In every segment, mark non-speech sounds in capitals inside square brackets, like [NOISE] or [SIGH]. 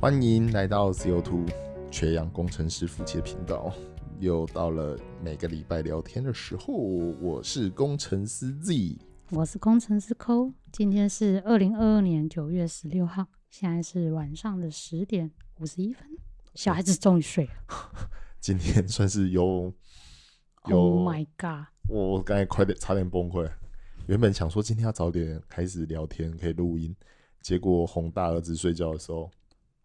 欢迎来到 CO Two 缺氧工程师夫妻的频道，又到了每个礼拜聊天的时候。我是工程师 Z，我是工程师 Co。今天是二零二二年九月十六号，现在是晚上的十点五十一分，小孩子终于睡了。[LAUGHS] 今天算是有 [LAUGHS] 有 Oh my god！我我刚才快点差点崩溃。原本想说今天要早点开始聊天，可以录音，结果哄大儿子睡觉的时候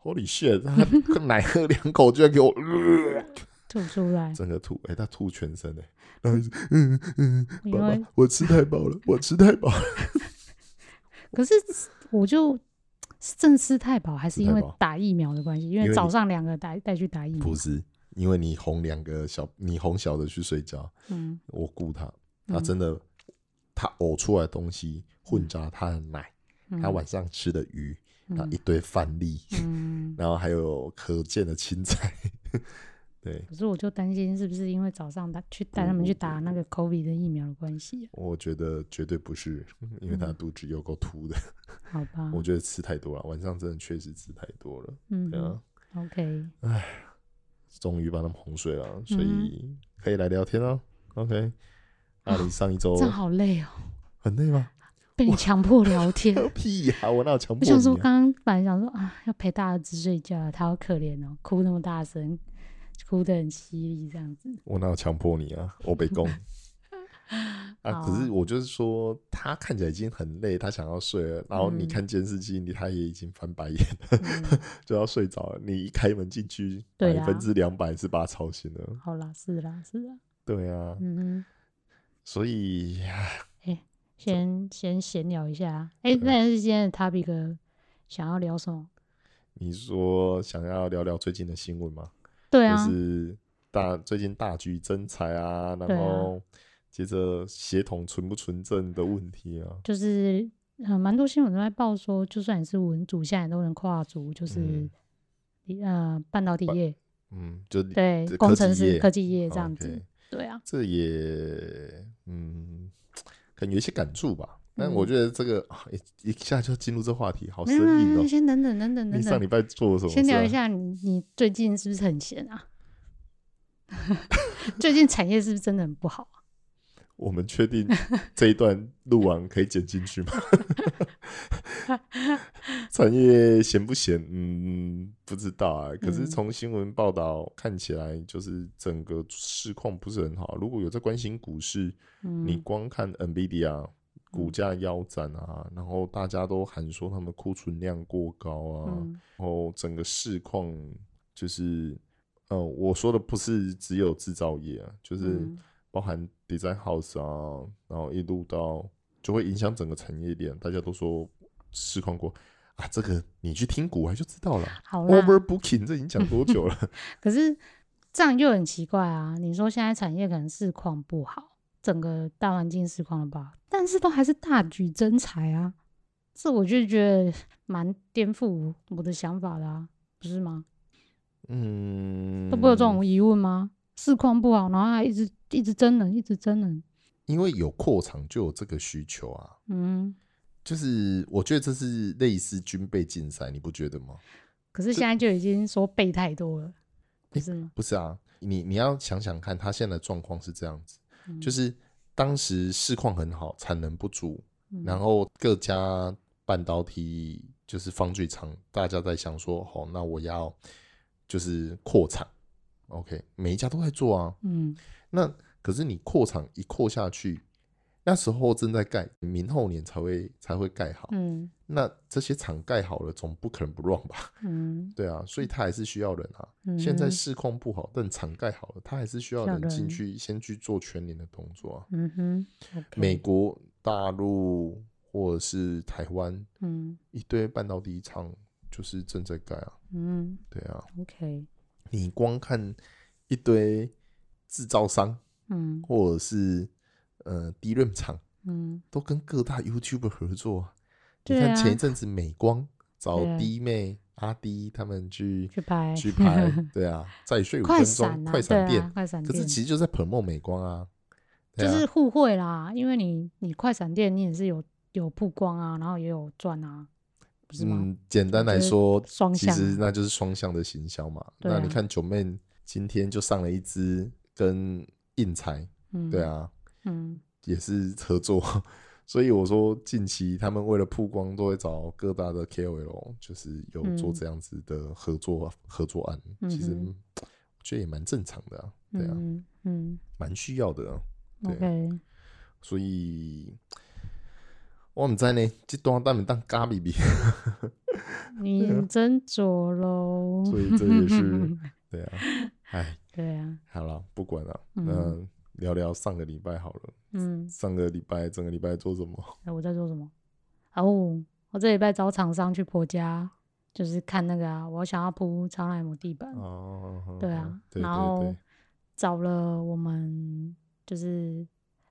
，Holy shit！[LAUGHS] 他奶喝两口居然给我、呃、[LAUGHS] 吐出来，整个吐，哎、他吐全身哎、[LAUGHS] 然后一直嗯嗯，爸因为爸，我吃太饱了，我吃太饱了。可是我就是真的吃太饱，还是因为打疫苗的关系？因因为早上两个带带去打疫苗不，是，因为你哄两个小，你哄小的去睡觉，嗯，我顾他，他嗯真的，他呕出来的东西混杂他的奶，他晚上吃的鱼，然后一堆饭粒，嗯，[LAUGHS] 然后还有可见的青菜，[LAUGHS] 对可是我就担心是不是因为早上他去带他们去打那个 COVID 的疫苗的关系啊？我觉得绝对不是，因为他嗯肚子有够凸的，[LAUGHS] 好吧，我觉得吃太多了，晚上真的确实吃太多了，嗯对啊，，OK，哎终于把他们哄睡了，所嗯以可以来聊天了，OK。那你上一周好累哦，很累吗？[LAUGHS] 被你强迫聊天。[LAUGHS] 屁呀、我哪有强迫我想说？刚刚本来想说啊，要陪大儿子睡觉，他好可怜哦，哭那么大声，哭得很犀利，这样子。我哪有强迫你啊？我被攻 [LAUGHS] 啊！可是我就是说，他看起来已经很累，他想要睡了。然后你嗯看监视器，你他也已经翻白眼了，嗯，就要睡着了。你一开门进去，百分之两百是把他吵醒了。好啦，是啦，是啦，对啊，嗯所以哼，先先闲聊一下。哎、那是今天的 topic 想要聊什么？你说想要聊聊最近的新闻吗？对啊，就是大最近大举征才啊，然后接着协同纯不纯正的问题啊。就是呃，蛮多新闻都在报说，就算你是文组，现在都能跨足，就是、嗯呃半导体业，嗯，就对，工程师、科技业这样子。对啊，这也嗯，可能有一些感触吧。但嗯我觉得这个啊一一下就进入这话题，好生硬哦。先等等等等等等你上礼，拜做了什么？先聊一。下你你最近是不是很闲啊？[LAUGHS] 最近产业是不是真的很不好啊？我们确定 [LAUGHS] 这一段录完可以剪进去吗？[LAUGHS] 产业闲不闲？嗯，不知道啊。可是嗯从新闻报道看起来，就是整个市况不是很好。如果有在关心股市，嗯，你光看 NVIDIA 股价腰斩啊，然后大家都喊说他们库存量过高啊，嗯然后整个市况就是，呃，我说的不是只有制造业啊，就是嗯包含 design house 啊，然后一路到就会影响整个产业链，大家都说市况过啊，这个你去听股还就知道了。好啦，Overbooking 这已经讲多久了？[LAUGHS] 可是这样就很奇怪啊！你说现在产业可能市况不好，整个大环境市况了吧，但是都还是大举增财啊，这我就觉得蛮颠覆我的想法的啊，不是吗？嗯，都不会有这种疑问吗？市况不好，然后还一直一直增人，一直增人，因为有扩厂就有这个需求啊。嗯。就是我觉得这是类似军备竞赛，你不觉得吗？可是现在就已经说备太多了，不是吗？不是啊，你你要想想看，他现在的状况是这样子，嗯就是当时市况很好，产能不足，嗯然后各家半导体就是方具厂，大家在想说，好，那我要就是扩产，OK，每一家都在做啊。嗯那可是你扩厂一扩下去，那时候正在盖，明后年才会才会盖好。嗯那这些厂盖好了，总不可能不 run 吧？[LAUGHS] 嗯对啊，所以他还是需要人啊。嗯，现在市况不好，但厂盖好了，他还是需要人进人去先去做全年的动作啊。嗯哼美国、大陆或者是台湾嗯一堆半导体厂就是正在盖啊。嗯对啊，OK，你光看一堆制造商嗯。或者是呃低润厂，嗯。都跟各大 YouTube 合作啊。你看前一啊阵子美光找弟妹阿弟他们去去拍。去拍，[LAUGHS] 对啊，再睡五快分钟，快闪店。快闪店。可是其实就在 promote 美光啊。就是互惠啦，因为你你快闪店你也是有有曝光啊，然后也有赚啊，不是吗？嗯，简单来就是说，其实啊那就是双向的行销嘛。啊那你看九妹今天就上了一支跟印彩，嗯，对，啊，嗯也是合作。[LAUGHS] 所以我说，近期他们为了曝光，都会找各大的 KOL，就是有做嗯这样子的合作、合作案。其实嗯我觉得也蛮正常的啊，对啊，嗯嗯蛮需要的、啊。对所以我唔知呢，这段当没当咖比比，你斟酌喽。[LAUGHS] 所以这也是 [LAUGHS] 对啊，哎，对啊，好了，不管了，嗯那聊聊上个礼拜好了。嗯，上个礼拜整个礼拜做什么？哎我在做什么？哦，我这礼拜找厂商去婆家，就是看那个啊，我想要铺超耐姆地板，哦，对啊，对对然后对，找了我们就是，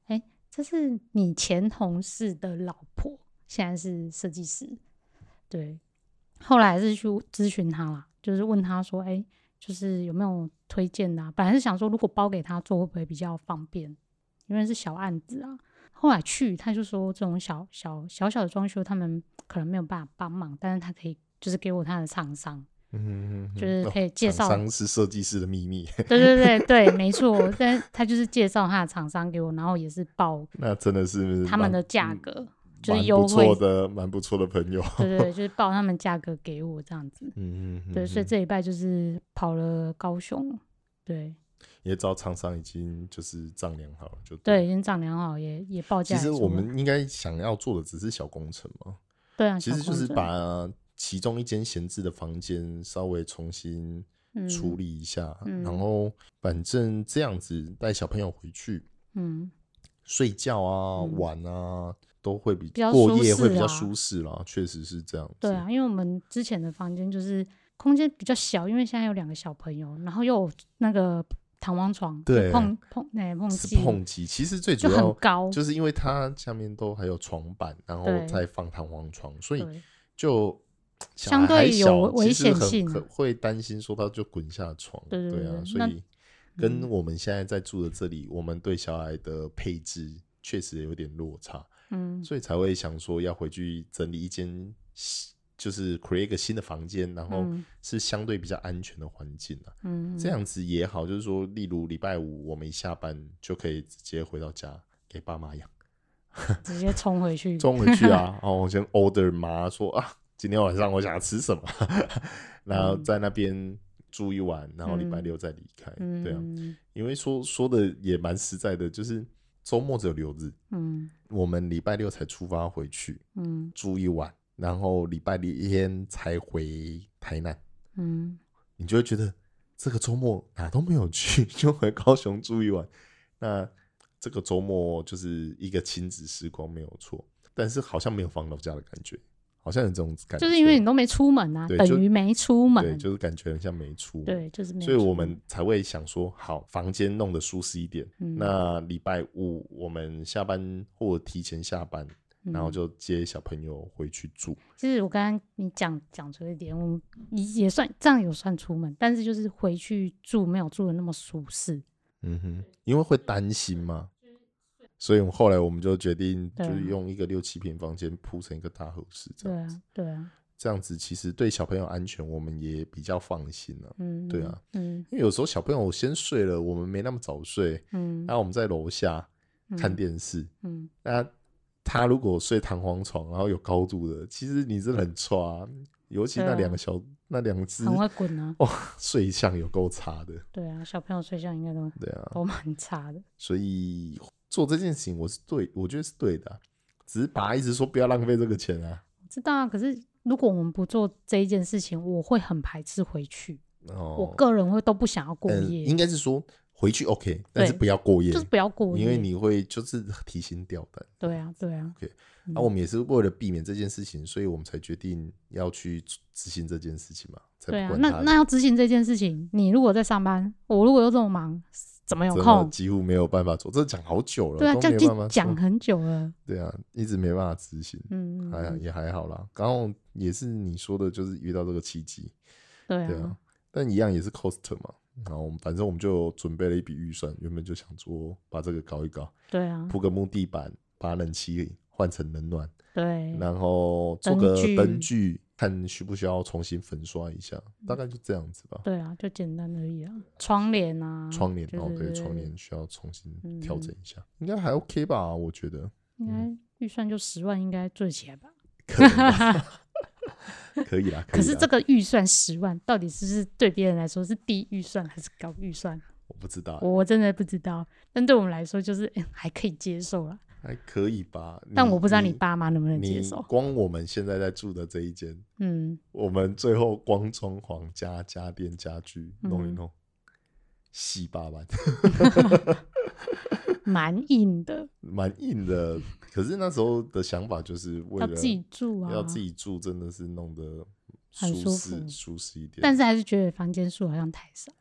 哎、这是你前同事的老婆，现在是设计师，对。后来是去咨询他啦，就是问他说，哎、就是有没有推荐的、啊？本来是想说，如果包给他做会不会比较方便，因为是小案子啊。后来去他就说，这种小小小小的装修，他们可能没有办法帮忙，但是他可以就是给我他的厂商，嗯就是哦可以介绍厂商是设计师的秘密，[LAUGHS] 对对对对，没错。[LAUGHS] 但他就是介绍他的厂商给我，然后也是报那真的是他们的价格，就是蛮不优惠错，的，蛮不错的朋友。对对对，就是报他们价格给我这样子。[LAUGHS] 嗯嗯，对，所以嗯这一拜就是跑了高雄，对也找厂商已经就是丈量好了，就对，已经丈量好，也也报价其实。我们应该想要做的只是小工程嘛，对啊，其实就是把其中一间闲置的房间稍微重新处嗯理一下，嗯然后反正这样子带小朋友回去嗯睡觉啊、嗯玩啊，都会比比较过夜会比较啊舒适啦，确实是这样子。对啊，因为我们之前的房间就是空间比较小，因为现在有两个小朋友，然后又有那个弹簧床，对碰碰那碰击碰击，其实最主就要很高，就是因为它下面都还有床板，然后再放弹簧床，所以就小相对有小危险性很会担心说他就滚下床，对对对啊，所以跟嗯。我们现在在住的这里，我们对小孩的配置确实有点落差，嗯。所以才会想说要回去整理一间新，就是 create 一个新的房间，然后嗯。是相对比较安全的环境啊。嗯，这样子也好，就是说，例如礼拜五我们一下班就可以直接回到家给爸妈养。直接冲回去，[LAUGHS] 冲回去啊，[LAUGHS] 然后我先 order 妈说啊，今天晚上我想要吃什么，[LAUGHS] 然后在那边住一晚，然后礼拜六再离开。嗯，对啊，因为说说的也蛮实在的，就是周末只有六日，嗯。我们礼拜六才出发回去嗯。住一晚，然后礼拜天才回台南，嗯。你就会觉得这个周末哪都没有去，就回高雄住一晚，那这个周末就是一个亲子时光没有错，但是好像没有放到家的感觉，好像有这种感觉，就是因为你都没出门啊，等于没出门对，就是感觉很像没出门，对，就是没所以我们才会想说，好，房间弄得舒适一点。嗯那礼拜五我们下班或提前下班，然后嗯就接小朋友回去住。其实我刚刚你讲讲出一点，我们也算这样有算出门，但是就是回去住没有住的那么舒适。嗯哼，因为会担心嘛，所以我们后来我们就决定，就是用一个六七平房间铺成一个大合适，这样子，对啊，对啊，这样子其实对小朋友安全我们也比较放心了、嗯，对啊，嗯因为有时候小朋友先睡了，我们没那么早睡，嗯那我们在楼下看嗯电视，嗯，那他如果睡弹簧床，然后有高度的，其实你真的很差，尤其那两个小、那两只很会滚啊，睡相有够差的，对啊，小朋友睡相应该都对啊，都蛮差的。所以做这件事情我是对，我觉得是对的啊、只是爸一直说不要浪费这个钱啊。我知道啊，可是如果我们不做这一件事情，我会很排斥回去。哦，我个人会都不想要过嗯，夜，应该是说回去 OK，但是不要过夜，就是不要过夜，因为你会就是 [LAUGHS] 提心吊胆。对啊，对啊，OK，那、我们也是为了避免这件事情，所以我们才决定要去执行这件事情嘛，才对啊不。管他那那要执行这件事情，你如果在上班，我如果又这么忙，怎么有真的空？几乎没有办法做，这讲好久了，对啊，都这样没办法讲很久了。[LAUGHS] 对啊，一直没办法执行，嗯，嗯嗯还也还好啦。刚好也是你说的，就是遇到这个契机，对啊但一样也是 cost 嘛。然后我们反正我们就准备了一笔预算，原本就想说把这个搞一搞，对啊，铺个木地板，把冷气换成冷暖，对，然后做个灯具，看需不需要重新粉刷一下，大概就这样子吧。对啊，就简单而已啊。窗帘啊，窗帘哦，对对对，窗帘需要重新嗯调整一下，应该还 OK 吧？我觉得应该预算就十万，应该做起来吧？可能吧 [LAUGHS] 可以啦。以啦可是这个预算十万，到底是不是对别人来说是低预算还是高预算？我不知道，我真的不知道。但对我们来说，就是、哎还可以接受啦。还可以吧？但我不知道你爸妈能不能接受。光我们现在在住的这一间，嗯，我们最后光装潢加家电家具弄一嗯弄，洗八万，[LAUGHS] [LAUGHS] 蛮硬的，蛮硬的。可是那时候的想法就是为了要自己住啊，要自己住，真的是弄得很舒舒适服舒适一点。但是还是觉得房间数好像太少。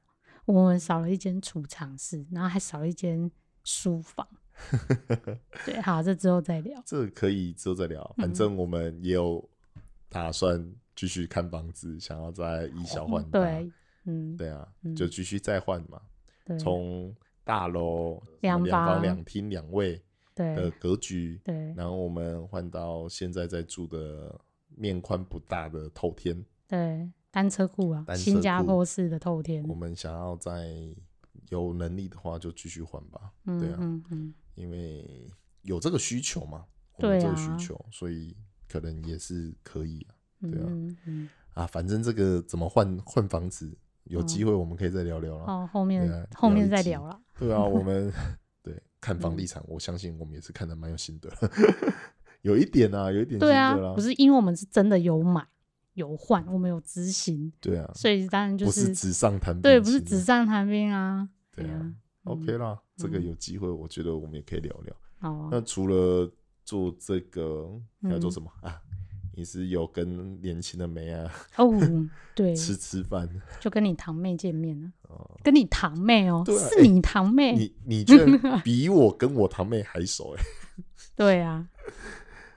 我们少了一间储藏室，然后还少了一间书房。[LAUGHS] 对，好，这之后再聊。这个可以之后再聊，反正我们也有打算继续看房子，想要再以小换大。对，嗯，对啊，嗯就继续再换嘛，对，从大楼两两房两厅两卫的格局，对然后我们换到现在在住的面宽不大的透天，对，单车库啊，新加坡式的透天我。们想要在有能力的话就继续换吧，嗯对啊嗯嗯，因为有这个需求嘛，我们有对这个啊需求，所以可能也是可以啊。对啊嗯嗯啊，反正这个怎么换换房子，有机会我们可以再聊聊嗯，了。哦，后面后面再聊了。对啊，我们 [LAUGHS] 对看房嗯地产，我相信我们也是看的蛮有心得，[LAUGHS] 有一点啊，有一点心对啊得啦，。不是因为我们是真的有买有换，我们有执行，对啊，所以当然就不是纸上谈兵，对，不是纸。上谈兵啊。对啊啊，OK 啦，这个嗯有机会，我觉得我们也可以聊聊。好啊，那除了做这个，还要做嗯什么 [LAUGHS] 啊？你是有跟年轻的妹啊哦，对，[LAUGHS] 吃吃饭？就跟你堂妹见面了，哦，跟你堂妹哦，是你堂妹，你你居然 [LAUGHS] 比我跟我堂妹还熟哎，对啊，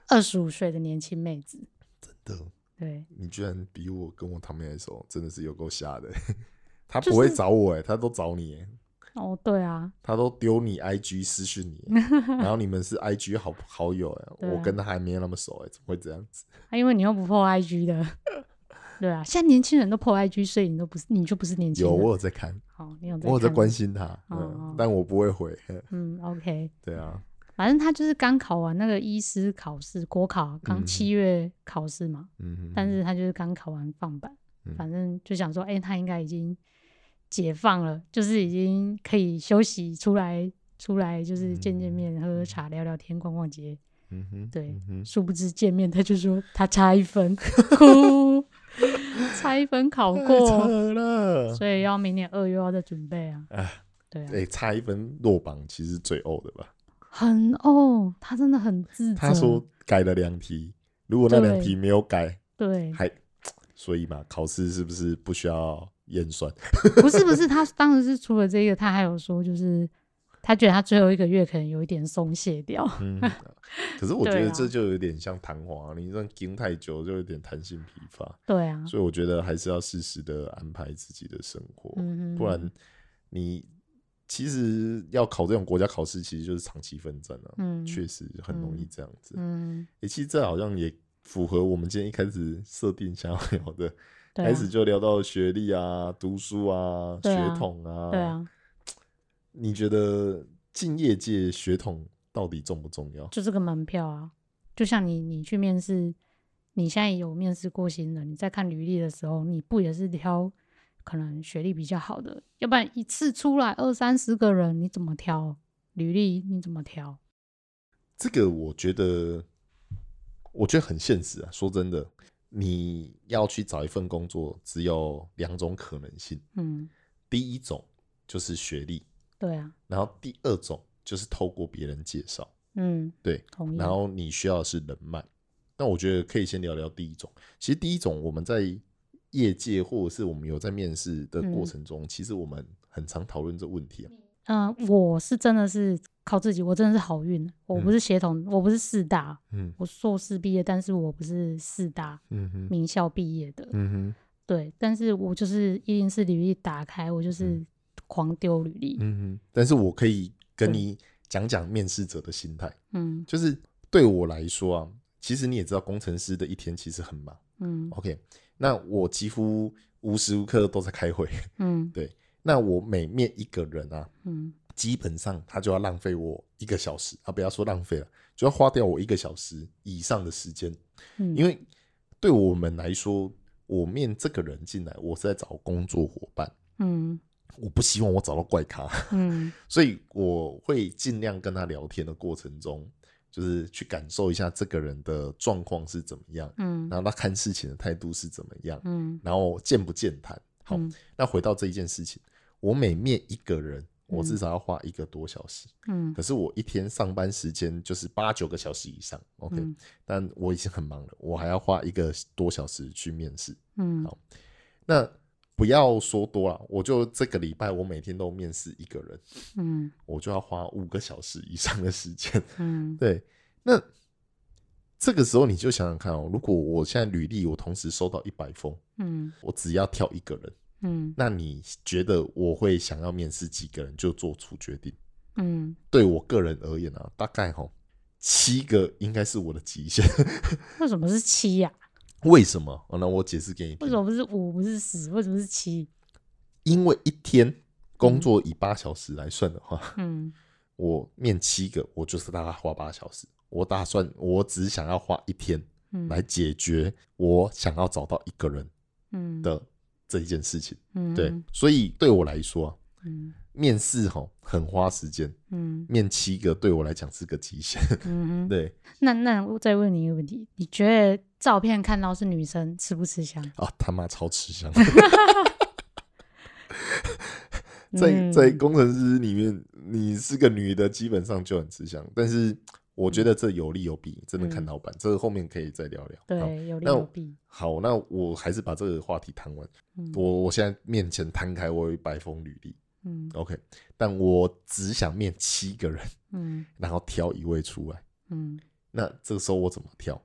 二十五岁的年轻妹子，真的，对，你居然比我跟我堂妹还熟，真的是有够瞎的。他就是不会找我哎，他都找你哎。哦，对啊，他都丢你 IG 私讯你，[LAUGHS] 然后你们是 IG 好好友哎、啊。我跟他还没那么熟哎、怎么会这样子？啊因为你又不破 IG 的，对啊，现在年轻人都破 IG，所以你都不是，你就不是年轻人。有我有在看，哦，你有在我有在看关心他，嗯，但我不会回。嗯，OK，对啊，反正他就是刚考完那个医师考试，国考刚嗯。七月考试嘛，嗯，但是他就是刚考完放榜，嗯。反正就想说，哎、他应该已经解放了，就是已经可以休息出来，出来就是见见面、喝喝茶、聊聊天、逛逛街。嗯哼，对嗯，殊不知见面他就说他差一分，哭，差一分考太过，了，所以要明年二月要再准备啊。啊对啊，哎，差一分落榜其实最呕的吧？很呕，他真的很自责。他说改了两题，如果那两对题没有改，对，还所以嘛，考试是不是不需要验算？[LAUGHS] 不是不是，他当时是除了这个，他还有说就是。他觉得他最后一个月可能有一点松懈掉，嗯，可是我觉得这就有点像弹簧，你这样盯太久就有点弹性疲乏，对啊，所以我觉得还是要适时的安排自己的生活，嗯不然你其实要考这种国家考试，其实就是长期奋战啊，嗯确实很容易这样子。嗯，诶，其实这好像也符合我们今天一开始设定想要聊的，开始就聊到学历啊、读书啊、血统啊，对啊，你觉得进业界血统到底重不重要？就这个门票啊，就像你你去面试，你现在有面试过新人，你在看履历的时候，你不也是挑可能学历比较好的，要不然一次出来二三十个人，你怎么挑履历？你怎么挑？这个我觉得，我觉得很现实啊。说真的，你要去找一份工作，只有两种可能性。嗯，第一种就是学历，对啊，然后第二种就是透过别人介绍，嗯，对。然后你需要的是人脉。那我觉得可以先聊聊第一种。其实第一种我们在业界或者是我们有在面试的过嗯程中，其实我们很常讨论这问题啊。嗯、我是真的是靠自己，我真的是好运，我不是协同，我不是四大，嗯。我硕士毕业，但是我不是四大名校毕业的，嗯哼，对，但是我就是一定是履历打开，我就是狂丢履历，嗯哼。但是我可以跟你讲讲面试者的心态。嗯。就是对我来说啊，其实你也知道，工程师的一天其实很忙，嗯。OK，那我几乎无时无刻都在开会。嗯。[LAUGHS] 对那我每面一个人啊，嗯基本上他就要浪费我一个小时啊，不要说浪费了，就要花掉我一个小时以上的时间。嗯，因为对我们来说，我面这个人进来，我是在找工作伙伴，嗯。我不希望我找到怪咖，嗯。[LAUGHS] 所以我会尽量跟他聊天的过程中，就是去感受一下这个人的状况是怎么样，嗯。然后他看事情的态度是怎么样，嗯。然后健不健谈。好，嗯。那回到这一件事情，我每面一个人，我嗯至少要花一个多小时。嗯可是我一天上班时间就是八九个小时以上，OK，、嗯但我已经很忙了，我还要花一个多小时去面试。嗯好那不要说多了，我就这个礼拜我每天都面试一个人，嗯我就要花五个小时以上的时间。嗯 [LAUGHS] 对，那这个时候你就想想看哦，如果我现在履历我同时收到一百封，嗯我只要挑一个人，嗯那你觉得我会想要面试几个人就做出决定？嗯，对我个人而言啊，大概哈七个应该是我的极限。[LAUGHS] 为什么是七呀？为什么？哦，那我解释给你听为什。么不是五不是十？为什么是七？因为一天工作以八小时来算的话，嗯我面七个，我就是大概花八小时。我打算，我只想要花一天嗯来解决我想要找到一个人嗯的这一件事情。嗯对，所以对我来说啊，嗯面试哈很花时间，嗯面七个对我来讲是个极限。嗯哼。[LAUGHS] 对那那我再问你一个问题，你觉得照片看到是女生吃不吃香？啊，他妈超吃香。[LAUGHS] 在嗯在工程师里面，你是个女的，基本上就很吃香。但是我觉得这有利有弊，真的看老板。这个后面可以再聊聊。对，有利那有弊。好，那我还是把这个话题谈完。嗯我我现在面前摊开，我有一百封履历嗯，OK，但我只想面七个人，嗯 [LAUGHS] 然后挑一位出来。嗯那这个时候我怎么挑？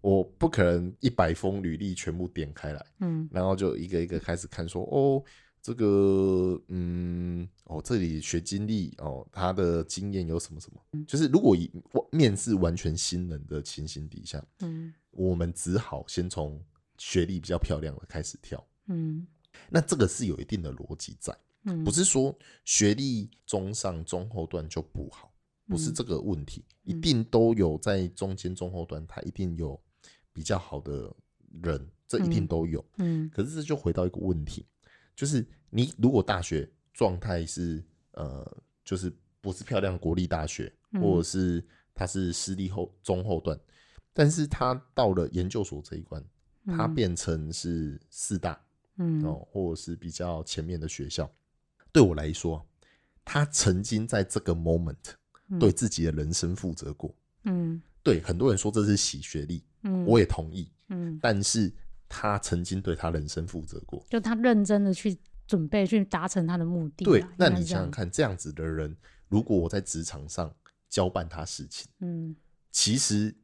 我不可能一百封履历全部点开来，嗯然后就一个一个开始看说，哦，这个，嗯，哦，这里学经历，哦，他的经验有什么什么？就是如果以面试完全新人的情形底下，嗯。我们只好先从学历比较漂亮的开始跳。嗯。那这个是有一定的逻辑在，嗯，不是说学历中上中后段就不好，不是嗯。这个问题，一嗯。定都有在中间中后段，他一定有比较好的人，这一定嗯。都有。嗯。可是这就回到一个问题，就是你如果大学状态是呃，就是不是漂亮的国立大学，嗯或者是它是私立后中后段，但是他到了研究所这一关，他嗯。变成是四大嗯。哦，或者是比较前面的学校，对我来说，他曾经在这个 moment 对自己的人生负责过。嗯。对很多人说这是洗学历，嗯，我也同意，嗯，但是他曾经对他人生负责过。就他认真的去准备去达成他的目的啦。对，那你想想看，这样子的人，如果我在职场上交办他事情，嗯其实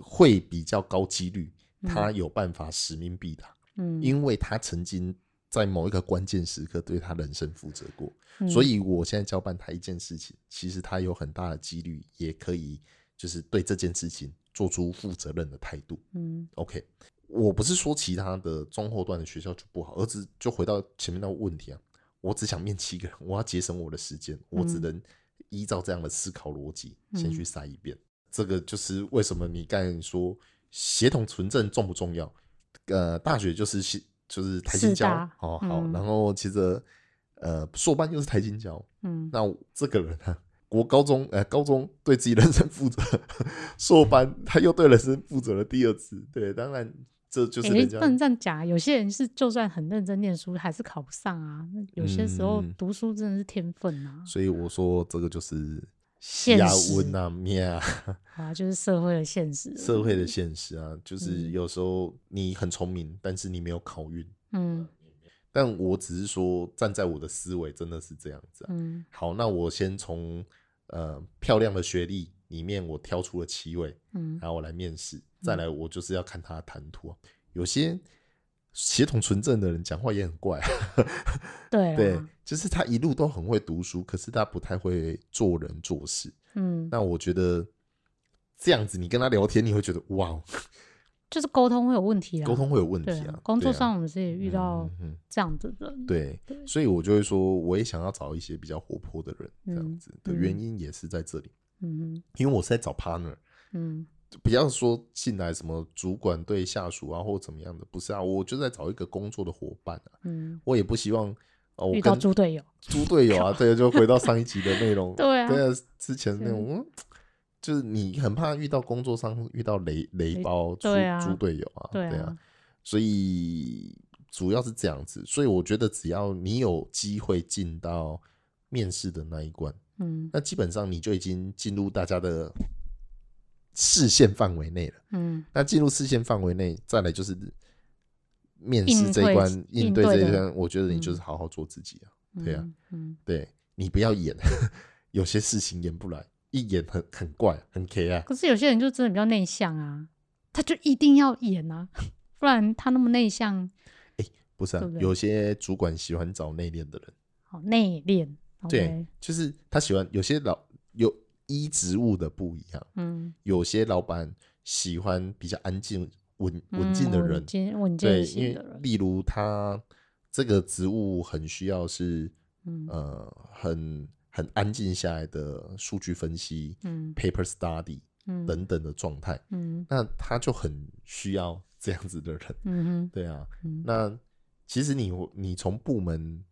会比较高几率，嗯他有办法使命必达，嗯，因为他曾经在某一个关键时刻对他人生负责过。嗯所以我现在交办他一件事情，其实他有很大的几率也可以，就是对这件事情做出负责任的态度。嗯 OK，我不是说其他的中后段的学校就不好，而是就回到前面那个问题啊，我只想面七个人，我要节省我的时间，我只嗯能依照这样的思考逻辑先嗯去筛一遍。这个就是为什么你刚才说协同纯正重不重要？呃，大学就是系就是台青交好，嗯然后其实呃硕班又是台青交，嗯那这个人啊，国高中呃高中对自己人生负责，硕班他又对人生负责了第二次，对，当然这就是诶人家不能这样讲啊，有些人是就算很认真念书，还是考不上啊。那有些时候嗯读书真的是天分啊，所以我说这个就是现下实温啊咩啊，啊，就是社会的现实。[LAUGHS] 社会的现实啊，就是嗯有时候你很聪明，但是你没有考运。嗯但我只是说，站在我的思维真的是这样子啊。嗯好，那我先从呃漂亮的学历里面，我挑出了七位，嗯然后我来面试，再来我就是要看他的谈吐啊。有些血统纯正的人讲话也很怪、[LAUGHS] 啊，对。对，就是他一路都很会读书，可是他不太会做人做事。嗯。那我觉得这样子，你跟他聊天，你会觉得哇，就是沟通会有问题啊，沟通会有问题对啊。工作上我们是也遇到这样的人，对对，所以我就会说，我也想要找一些比较活泼的人，这样嗯子的原因也是在这里，嗯因为我是在找 partner，嗯不要说进来什么主管对下属啊或怎么样的，不是啊，我就在找一个工作的伙伴啊，嗯，我也不希望哦，我遇到跟猪队友，猪队友啊，[LAUGHS] 对，就回到上一集的内容，[LAUGHS] 对啊。对啊，之前那种，嗯就是你很怕遇到工作上遇到雷雷包猪猪队友啊，对啊。啊，所以主要是这样子，所以我觉得只要你有机会进到面试的那一关，嗯。那基本上你就已经进入大家的视线范围内了。嗯那进入视线范围内，再来就是面试这一关，应应对这一关，我觉得你就嗯是好好做自己啊。对啊嗯嗯对你不要演，[LAUGHS] 有些事情演不来，一演很很怪，很 K 啊。可是有些人就真的比较内向啊，他就一定要演啊，不然他那么内向，不是啊对，对有些主管喜欢找内敛的人，好内敛。对就是他喜欢有些老有依职务的不一样，嗯，有些老板喜欢比较安静、稳稳嗯静的人。对，因为例如他这个职务很需要是嗯。呃很很安静下来的数据分析、嗯。paper study 嗯。等等的状态，嗯。那他就很需要这样子的人。嗯哼。对啊，嗯。那其实你你从部门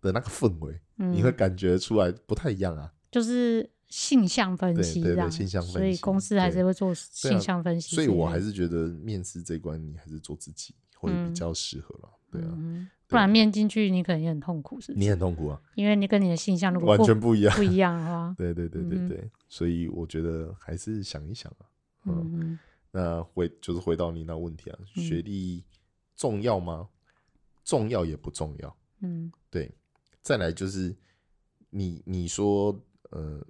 的那个氛围，嗯，你会感觉出来不太一样啊。就是性向分对对对析这样，性向分所以公司还是会做性向分析所以我还是觉得面试这一关，你还是做自己会比嗯较适合了。对啊，嗯不然面进去你可能也很痛苦，是不你？很痛苦啊，因为你跟你的性向如果完全不一样。不一样的话，对对对对嗯对，所以我觉得还是想一想啊。嗯，嗯那回就是回到你那问题啊，嗯学历重要吗？重要也不重要。嗯对，再来就是你你说呃，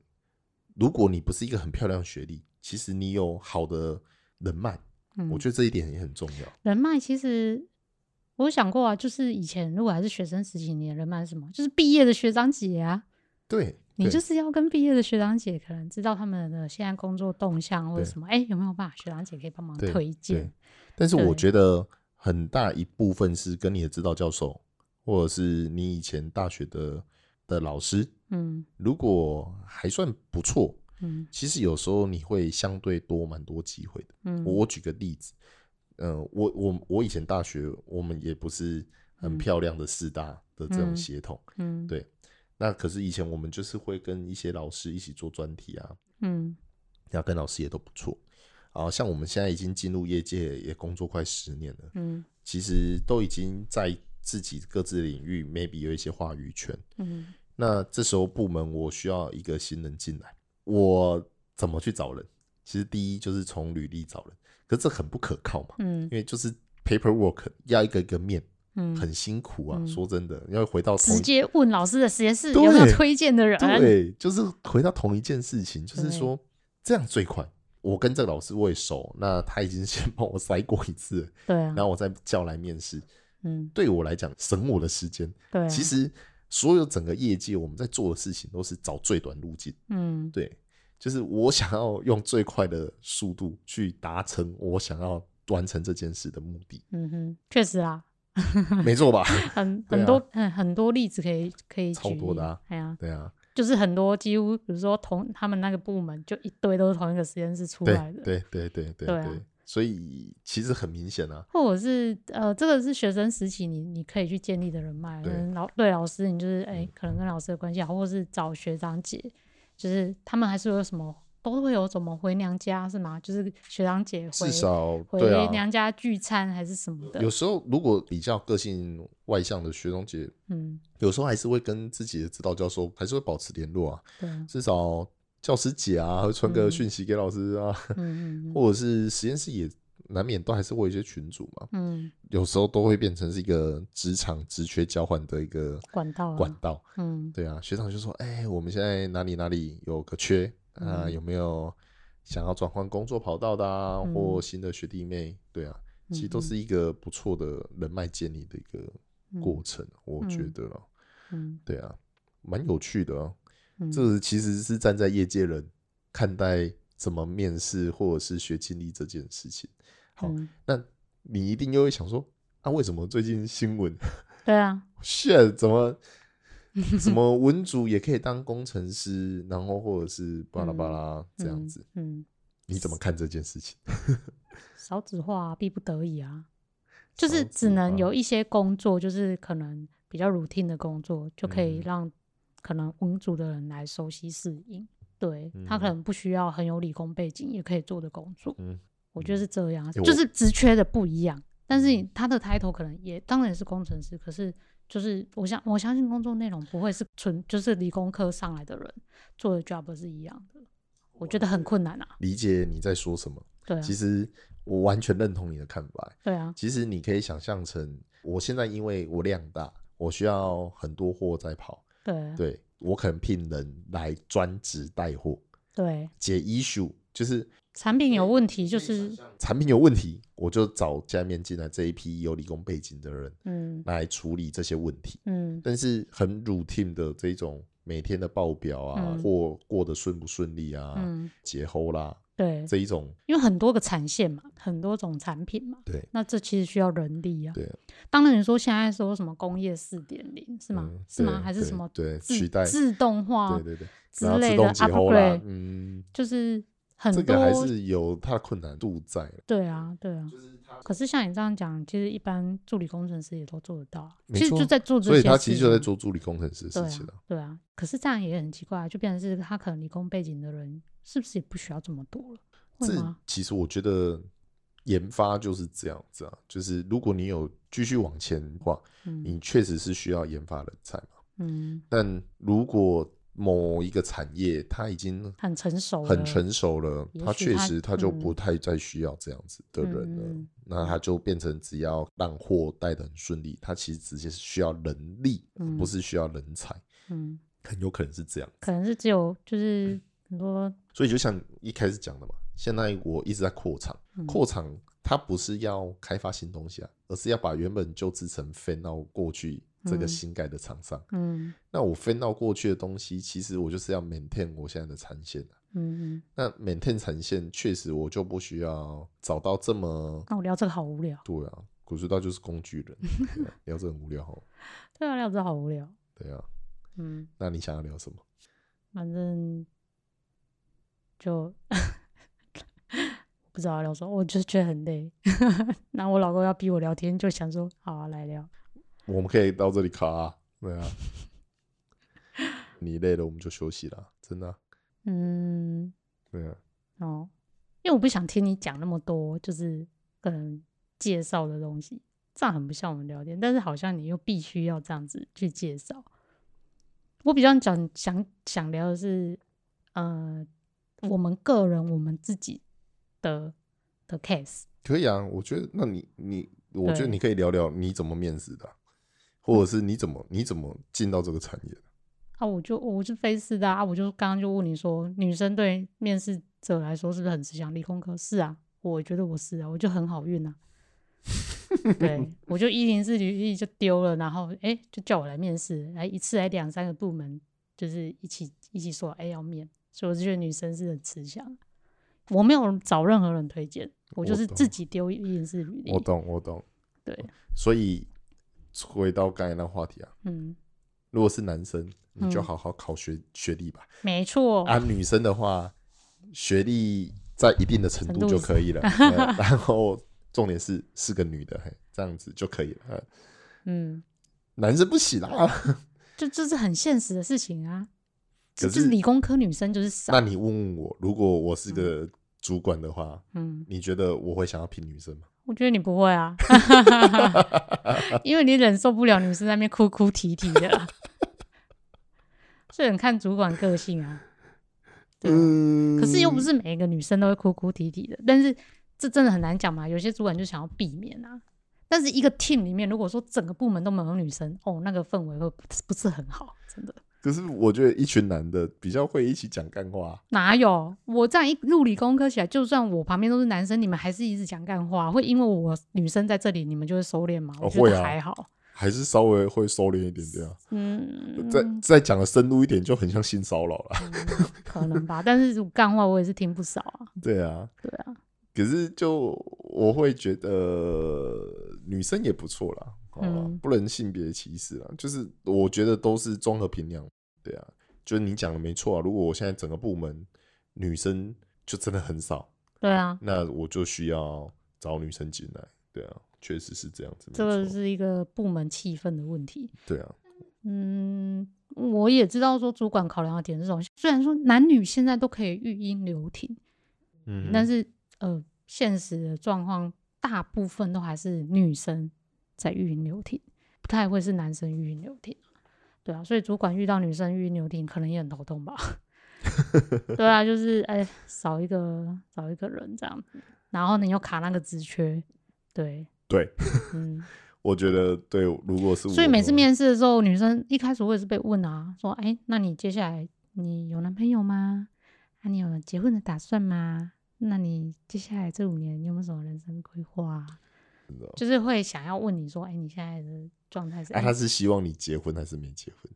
如果你不是一个很漂亮的学历，其实你有好的人脉，嗯，我觉得这一点也很重要。人脉其实我有想过啊，就是以前如果还是学生时期，你的人脉是什么？就是毕业的学长姐啊，对，对你就是要跟毕业的学长姐，可能知道他们的现在工作动向或者什么，哎、有没有办法学长姐可以帮忙推荐？但是我对觉得很大一部分是跟你的指导教授，或者是你以前大学的的老师，嗯如果还算不错，嗯其实有时候你会相对多蛮多机会的。嗯，我我举个例子，呃，我我我以前大学我们也不是很漂亮的四大的这种嗯协同，嗯对。那可是以前我们就是会跟一些老师一起做专题啊，嗯然后跟老师也都不错。啊，像我们现在已经进入业界，也工作快十年了，嗯其实都已经在自己各自的领域，maybe 有一些话语权。嗯那这时候部门我需要一个新人进来，我怎么去找人？其实第一就是从履历找人，可是这很不可靠嘛，嗯因为就是 paperwork 要一个一个面，嗯，很辛苦啊。嗯说真的，要回到直接问老师的实验室对有没有推荐的人？对，就是回到同一件事情，就是对说这样最快。我跟这个老师我也熟，那他已经 [LAUGHS] 先帮我筛过一次了，对啊然，后我再叫来面试。嗯对我来讲，省我的时间。对啊，其实所有整个业界我们在做的事情都是找最短路径。嗯。对，就是我想要用最快的速度去达成我想要完成这件事的目的，嗯哼，确实啊，[LAUGHS] 没错吧？很很多很很多例子可以可以举例。超多的啊。对啊，就是很多几乎比如说同他们那个部门就一堆都是同一个实验室出对来的，对对对对对啊。对，所以其实很明显啊，或者是呃，这个是学生时期你你可以去建立的人脉，老对老师你就是哎、可能跟老师的关系好，或者是找学长姐，就是他们还是有什么都会有怎么回娘家是吗？就是学长姐回至少回。娘家聚餐还是什么的有，时候如果比较个性外向的学长姐，嗯，有时候还是会跟自己的指导教授还是会保持联络啊，对啊，至少教师节啊会传个嗯。讯息给老师啊，嗯嗯嗯。[LAUGHS] 或者是实验室也难免都还是会有一些群组嘛，嗯，有时候都会变成是一个职场职缺交换的一个管道啊。管道。嗯。对啊，学长就说：“哎、我们现在哪里哪里有个缺？啊、嗯。有没有想要转换工作跑道的啊，嗯。或新的学弟妹？对啊，其实都是一个不错的人脉建立的一个过程，我觉得了。嗯。对啊，蛮有趣的哦。嗯，这其实是站在业界人看待怎么面试或者是学经历这件事情。好嗯。你一定又会想说，啊，为什么最近新闻对啊，[LAUGHS] shit 怎么 [LAUGHS] 怎么文组也可以当工程师，然后或者是巴拉巴拉这样子，嗯，嗯，你怎么看这件事情？[LAUGHS] 少子化、啊、逼不得已啊，就是只能有一些工作，就是可能比较 routine 的工作，就可以嗯。让可能文组的人来熟悉适应。对他可嗯能不需要很有理工背景也可以做的工作，嗯，我觉得是这样，就是职缺的不一样。但是他的 title 可能也当然也是工程师，可是就是我相我相信工作内容不会是纯就是理工科上来的人做的 job 是一样的，我觉得很困难啊。理解你在说什么。对啊，其实我完全认同你的看法。对啊，其实你可以想象成，我现在因为我量大，我需要很多货在跑，对。对我可能聘人来专职带货，对，解 issue，就是产品有问题就是产品有问题，我就找下面进来这一批有理工背景的人嗯。来处理这些问题。嗯。但是很 routine 的这种每天的报表啊，嗯。或过得顺不顺利啊，嗯，节后啦对，这一种，因为很多个产线嘛，很多种产品嘛，对那这其实需要人力啊。对，当然你说现在说什么工业四点零是吗？嗯是吗？还是什么对自取代自动化对对对，之类的 upgrade，，嗯，就是很这多个还是有它的困难度在的。对啊对啊。可是像你这样讲，其实一般助理工程师也都做得到啊，其实就在做这些。所以他其实就在做助理工程师的事情了、啊，对啊。可是这样也很奇怪，就变成是他可能理工背景的人，是不是也不需要这么多了？会这？其实我觉得研发就是这样子啊，就是如果你有继续往前的话，嗯你确实是需要研发人才嘛。嗯，但如果某一个产业它已经很成熟，很成熟了，它确实它就嗯。不太再需要这样子的人了。嗯那它就变成只要让货带的很顺利，它其实直接是需要人力，嗯。不是需要人才，嗯，很有可能是这样。可能是只有就是很多所以就像一开始讲的嘛，现在我一直在扩厂，嗯。扩厂它不是要开发新东西啊，而是要把原本旧制成分到过去这个嗯新盖的厂商。嗯那我分到过去的东西，其实我就是要 maintain 我现在的产线啊嗯嗯，那 maintain 产线确实我就不需要找到这么那我聊这个好无聊，对啊，古时道就是工具人，聊这很无聊哦。[LAUGHS] 对啊，聊这好无聊，对啊，嗯，那你想要聊什么？反正就不知道要聊什么，我就是觉得很累。[LAUGHS] 那我老公要逼我聊天，就想说好啊，来聊。我们可以到这里卡、啊，对啊。你累了，我们就休息了，真的啊、嗯，对啊。哦，因为我不想听你讲那么多，就是可能介绍的东西，这样很不像我们聊天。但是好像你又必须要这样子去介绍。我比较讲想想聊的是，呃，我们个人我们自己的的 case。可以啊，我觉得，那你你，我觉得你可以聊聊你怎么面试的啊、或者是你怎么你怎么进到这个产业的？啊，我就我是非师的啊，我就刚刚就问你说，女生对面试者来说是不是很吃香？理工科是啊，我觉得我是啊，我就很好运啊。对，[LAUGHS] 我就一零四履历就丢了，然后哎、诶就叫我来面试，来一次来两三个部门，就是一起一起说哎、诶要面，所以我就觉得女生是很吃香。我没有找任何人推荐，我就是自己丢一零四履历我。懂，我懂。对，所以回到刚才那个话题啊，嗯，如果是男生，你就嗯好好考学、学历吧。没错，啊，女生的话，学历在一定的程度就可以了。呃然后重点是是个女的，嘿，这样子就可以了。呃嗯。男生不行啦。就这是很现实的事情啊。可就是是理工科女生就是少那，你问问我，如果我是个主管的话，嗯，你觉得我会想要聘女生吗？我觉得你不会啊，[LAUGHS] 因为你忍受不了女生在那边哭哭啼啼的啊，[LAUGHS] 这很看主管个性啊。对啊嗯可是又不是每一个女生都会哭哭啼啼的，但是这真的很难讲嘛。有些主管就想要避免啊。但是一个 team 里面，如果说整个部门都没有女生，哦，那个氛围会不不是很好，真的。可是我觉得一群男的比较会一起讲干话，哪有？我这样一入理工科起来，就算我旁边都是男生，你们还是一直讲干话，会因为我女生在这里，你们就会收敛吗？我觉得还好。还是稍微会收敛一点点啊。嗯，再再讲的深入一点，就很像性骚扰了。嗯可能吧。[LAUGHS] 但是干话我也是听不少啊。对啊，对啊，可是就我会觉得女生也不错啦，不能性别歧视啦，就是我觉得都是综合评量，对啊，就是你讲的没错啊。如果我现在整个部门女生就真的很少，对啊，那我就需要找女生进来，对啊，确实是这样子，这个是一个部门气氛的问题。对啊，嗯，我也知道说主管考量的点是什么。虽然说男女现在都可以育婴留停，嗯，但是呃，现实的状况大部分都还是女生在育婴留停，不太会是男生育婴留停。对啊，所以主管遇到女生育婴留停，可能也很头痛吧。[LAUGHS] 对啊，就是哎、少一个少一个人这样子，然后你又卡那个职缺，对，对，嗯。[LAUGHS] 我觉得对，如果是我所以每次面试的时候，女生一开始我也是被问啊，说，哎、那你接下来你有男朋友吗？啊，你有结婚的打算吗？那你接下来这五年你有没有什么人生规划啊？就是会想要问你说，哎、你现在的状态是？哎、哎他是希望你结婚还是没结婚？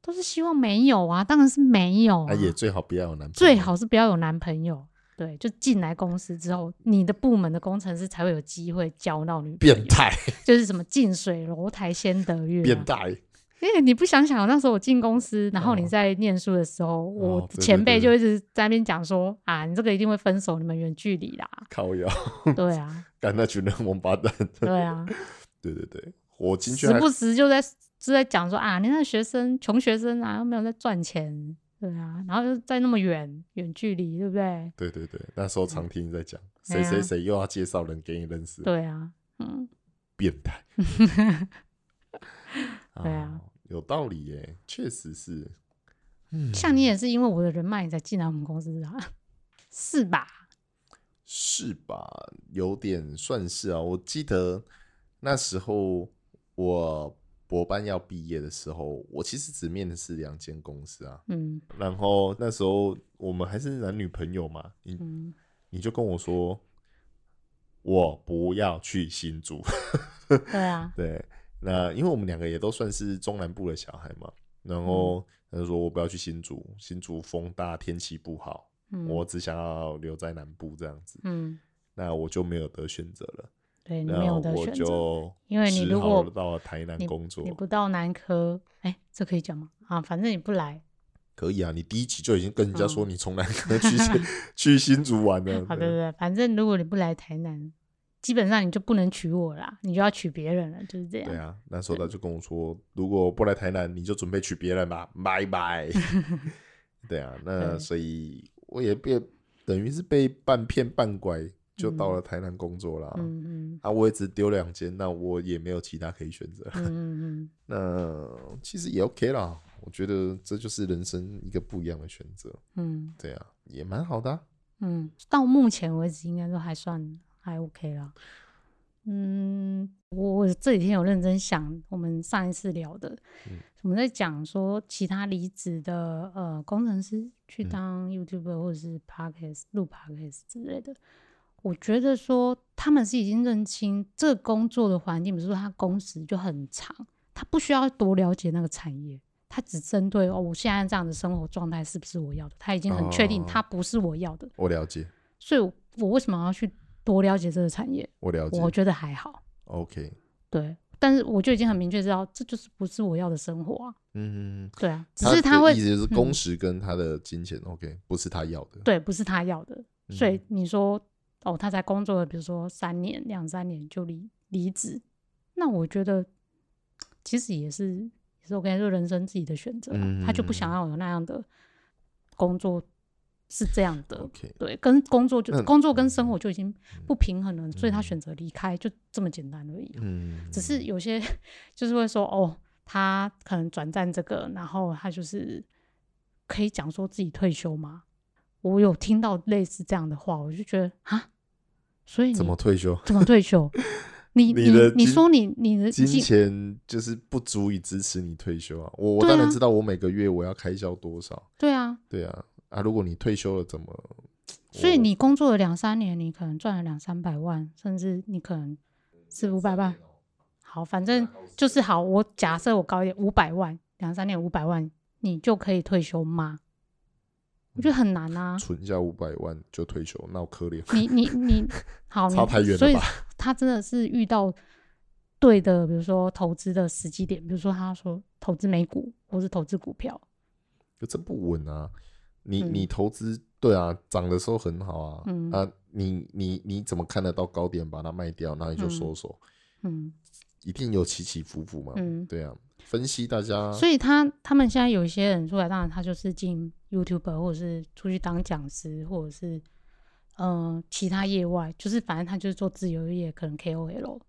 都是希望没有啊，当然是没有啊，啊，也最好不要有男朋友，最好是不要有男朋友。对，就进来公司之后，你的部门的工程师才会有机会交到女朋友变，态，就是什么近水楼台先得月、啊，变态，因为你不想想，那时候我进公司，然后你哦。在念书的时候，我前辈就一直在那边讲说啊，你这个一定会分手，你们远距离啦。[LAUGHS] 靠腰，对啊，[LAUGHS] 干那群人王八蛋，[LAUGHS] 对啊，对对对，我进去时不时就在就在讲说啊，你那学生穷学生啊，又没有在赚钱，对啊，然后又在那么远远距离，对不对？对对对，那时候常听你在讲，谁谁谁又要介绍人给你认识，对啊，嗯，变态，对啊，有道理耶，确实是，嗯，像你也是因为我的人脉你才进来我们公司啊，是吧？是吧？有点算是啊。我记得那时候我博班要毕业的时候，我其实只面的是两间公司啊。嗯然后那时候我们还是男女朋友嘛，你嗯，你就跟我说，我不要去新竹。对啊，[LAUGHS] 对，那因为我们两个也都算是中南部的小孩嘛，然后他就说我不要去新竹，新竹风大，天气不好，嗯我只想要留在南部这样子。嗯，那我就没有得选择了，对你没有得我选择。就因为你如果到了台南工作你，不到南科，哎、这可以讲吗？啊，反正你不来，可以啊，你第一集就已经跟人家说嗯你从南科去新 [LAUGHS] 去新竹玩了，好对对对，反正如果你不来台南，基本上你就不能娶我啦，你就要娶别人了，就是这样。对啊，那时候他就跟我说，如果不来台南，你就准备娶别人吧，拜拜。[LAUGHS] 对啊，那所以我也被等于是被半骗半拐，就到嗯了台南工作啦。嗯嗯啊，我也只丢两间，那我也没有其他可以选择。嗯嗯嗯，[LAUGHS] 那其实也 OK 啦，我觉得这就是人生一个不一样的选择。嗯对啊，也蛮好的啊、嗯，到目前为止应该都还算还 OK 啦。嗯，我我这几天有认真想，我们上一次聊的，嗯我们在讲说其他离职的呃工程师去嗯当 YouTuber 或者是 Podcast 录 Podcast 之类的，我觉得说他们是已经认清这个工作的环境，比如说他工时就很长，他不需要多了解那个产业。他只针对哦，我现在这样的生活状态是不是我要的？他已经很确定哦他不是我要的，我了解，所以我我为什么要去多了解这个产业？我了解我觉得还好，，OK，对。但是我就已经很明确知道，这就是不是我要的生活啊。嗯，对啊，只是他会意思就是工嗯时跟他的金钱、OK，不是他要的。对，不是他要的。所以嗯你说哦，他才工作了，比如说三年、两三年就离离职，那我觉得其实也是也是 OK，就人生自己的选择啊、他就不想嗯要有那样的工作，是这样的。对，跟工作就工作跟生活就已经不平衡了，所以他嗯选择离开，就这么简单而已。嗯，只是有些 [LAUGHS] 就是会说，哦，他可能转战这个，然后他就是可以讲说自己退休吗？我有听到类似这样的话，我就觉得啊，所以怎么退休？怎么退休？你你你说你你的金金钱就是不足以支持你退休啊！我我当然知道我每个月我要开销多少，对啊，对啊啊！如果你退休了怎么？所以你工作了两三年，你可能赚了两三百万，甚至你可能四五百万。好，反正就是好。我假设我高一点，五百万，两三年五百万，你就可以退休吗？我觉得很难啊。存下五百万就退休，那我可怜，你你你 [LAUGHS] 好，所以太远了吧？他真的是遇到对的，比如说投资的时机点，比如说他说投资美股或是投资股票，可这不稳啊！你嗯你投资对啊，涨的时候很好啊，嗯啊，你你你怎么看得到高点把它卖掉，那你就嗯收手，嗯一定有起起伏伏嘛。嗯，对啊，分析大家，所以他他们现在有一些人出来，当然他就是进 YouTube 或者是出去当讲师，或者是嗯、呃其他业外，就是反正他就是做自由业，可能 KOL。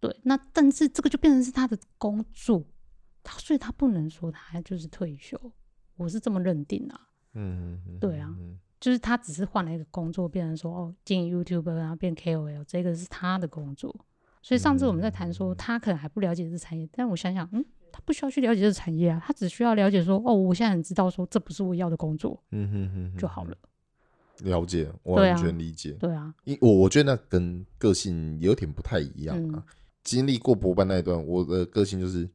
对，那但是这个就变成是他的工作，他所以他不能说他就是退休，我是这么认定啊。嗯，嗯嗯对啊嗯就是他只是换了一个工作，变成说哦，进 YouTube 然后变 KOL，这个是他的工作。所以上次我们在谈说，他可能还不了解这产业，但我想想，嗯，他不需要去了解这个产业啊，他只需要了解说，哦，我现在很知道说这不是我要的工作嗯哼哼哼就好了。了解，我完全理解。对啊，因我我觉得那跟个性有点不太一样啊。嗯经历过博班那一段，我的个性就是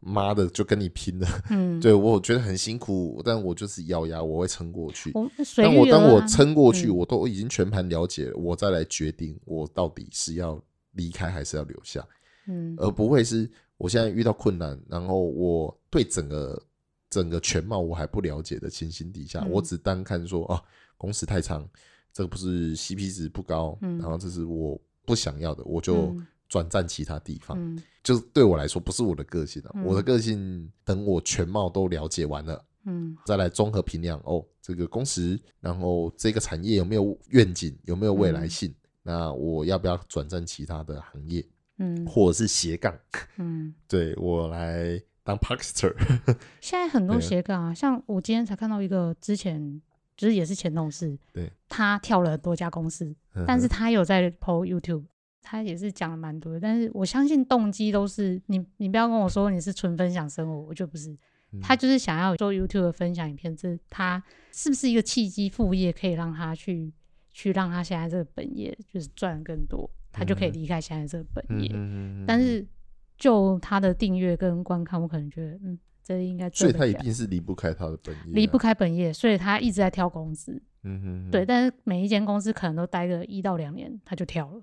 妈的就跟你拼了。嗯，对我觉得很辛苦，但我就是咬牙，我会撑过去。我随当我当我撑过去，嗯。我都已经全盘了解了，我再来决定我到底是要离开还是要留下，嗯。而不会是我现在遇到困难，然后我对整个整个全貌我还不了解的情形底下，嗯。我只单看说哦，工时太长，这个不是 CP 值不高，嗯。然后这是我不想要的，我就嗯转战其他地方。嗯就是对我来说不是我的个性啊，嗯我的个性等我全貌都了解完了。嗯再来综合评量哦，这个工时，然后这个产业有没有愿景，有没有未来性？那我要不要转战其他的行业，嗯或者是斜杠？嗯，[LAUGHS] 对我来当 Parkster，[LAUGHS] 现在很多斜杠啊，像我今天才看到一个之前就是也是前同事，对，他跳了很多家公司，但是他有在 PO YouTube，他也是讲了蛮多的，但是我相信动机都是你，你不要跟我说你是纯分享生活，我就不是，嗯他就是想要做 YouTube 的分享影片，这他是不是一个契机副业，可以让他去去让他现在这个本业就是赚更多，他就可以嗯离开现在这个本嗯业。嗯但是就他的订阅跟观看，我可能觉得，嗯，这应该所以他一定是离不开他的本业啊，离不开本业，所以他一直在跳公司。嗯哼，对，但是每一间公司可能都待个一到两年，他就跳了。